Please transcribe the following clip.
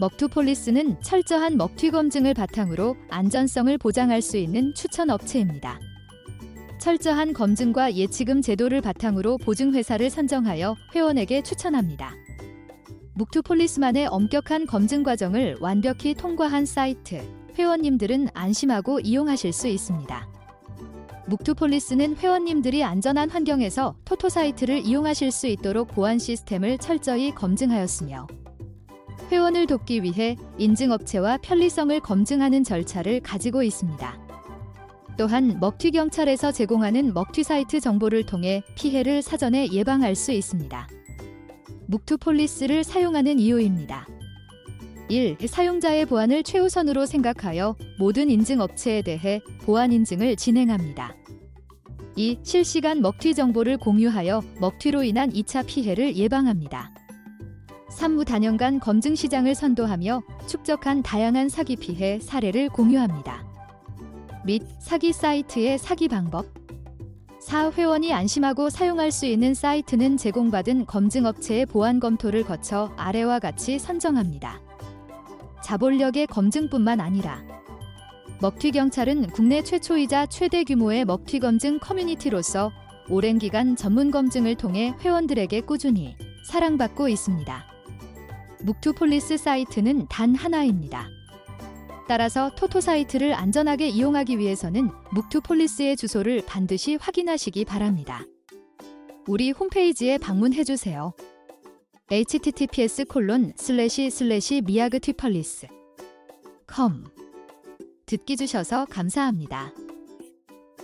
먹투폴리스는 철저한 먹튀 검증을 바탕으로 안전성을 보장할 수 있는 추천 업체입니다. 철저한 검증과 예치금 제도를 바탕으로 보증회사를 선정하여 회원에게 추천합니다. 묵투폴리스만의 엄격한 검증 과정을 완벽히 통과한 사이트, 회원님들은 안심하고 이용하실 수 있습니다. 묵투폴리스는 회원님들이 안전한 환경에서 토토 사이트를 이용하실 수 있도록 보안 시스템을 철저히 검증하였으며 회원을 돕기 위해 인증업체와 편리성을 검증하는 절차를 가지고 있습니다. 또한 먹튀 경찰에서 제공하는 먹튀 사이트 정보를 통해 피해를 사전에 예방할 수 있습니다. 묵투폴리스를 사용하는 이유입니다. 1. 사용자의 보안을 최우선으로 생각하여 모든 인증업체에 대해 보안 인증을 진행합니다. 2. 실시간 먹튀 정보를 공유하여 먹튀로 인한 2차 피해를 예방합니다. 3무 단연간 검증 시장을 선도하며 축적한 다양한 사기 피해 사례를 공유합니다. 및 사기 사이트의 사기 방법 4. 회원이 안심하고 사용할 수 있는 사이트는 제공받은 검증업체의 보안 검토를 거쳐 아래와 같이 선정합니다. 자본력의 검증뿐만 아니라 먹튀 경찰은 국내 최초이자 최대 규모의 먹튀 검증 커뮤니티로서 오랜 기간 전문 검증을 통해 회원들에게 꾸준히 사랑받고 있습니다. 먹튀폴리스 사이트는 단 하나입니다. 따라서 토토 사이트를 안전하게 이용하기 위해서는 먹튀폴리스의 주소를 반드시 확인하시기 바랍니다. 우리 홈페이지에 방문해 주세요. https 콜론 슬래시 슬래시 미야그 com 들어 주셔서 감사합니다.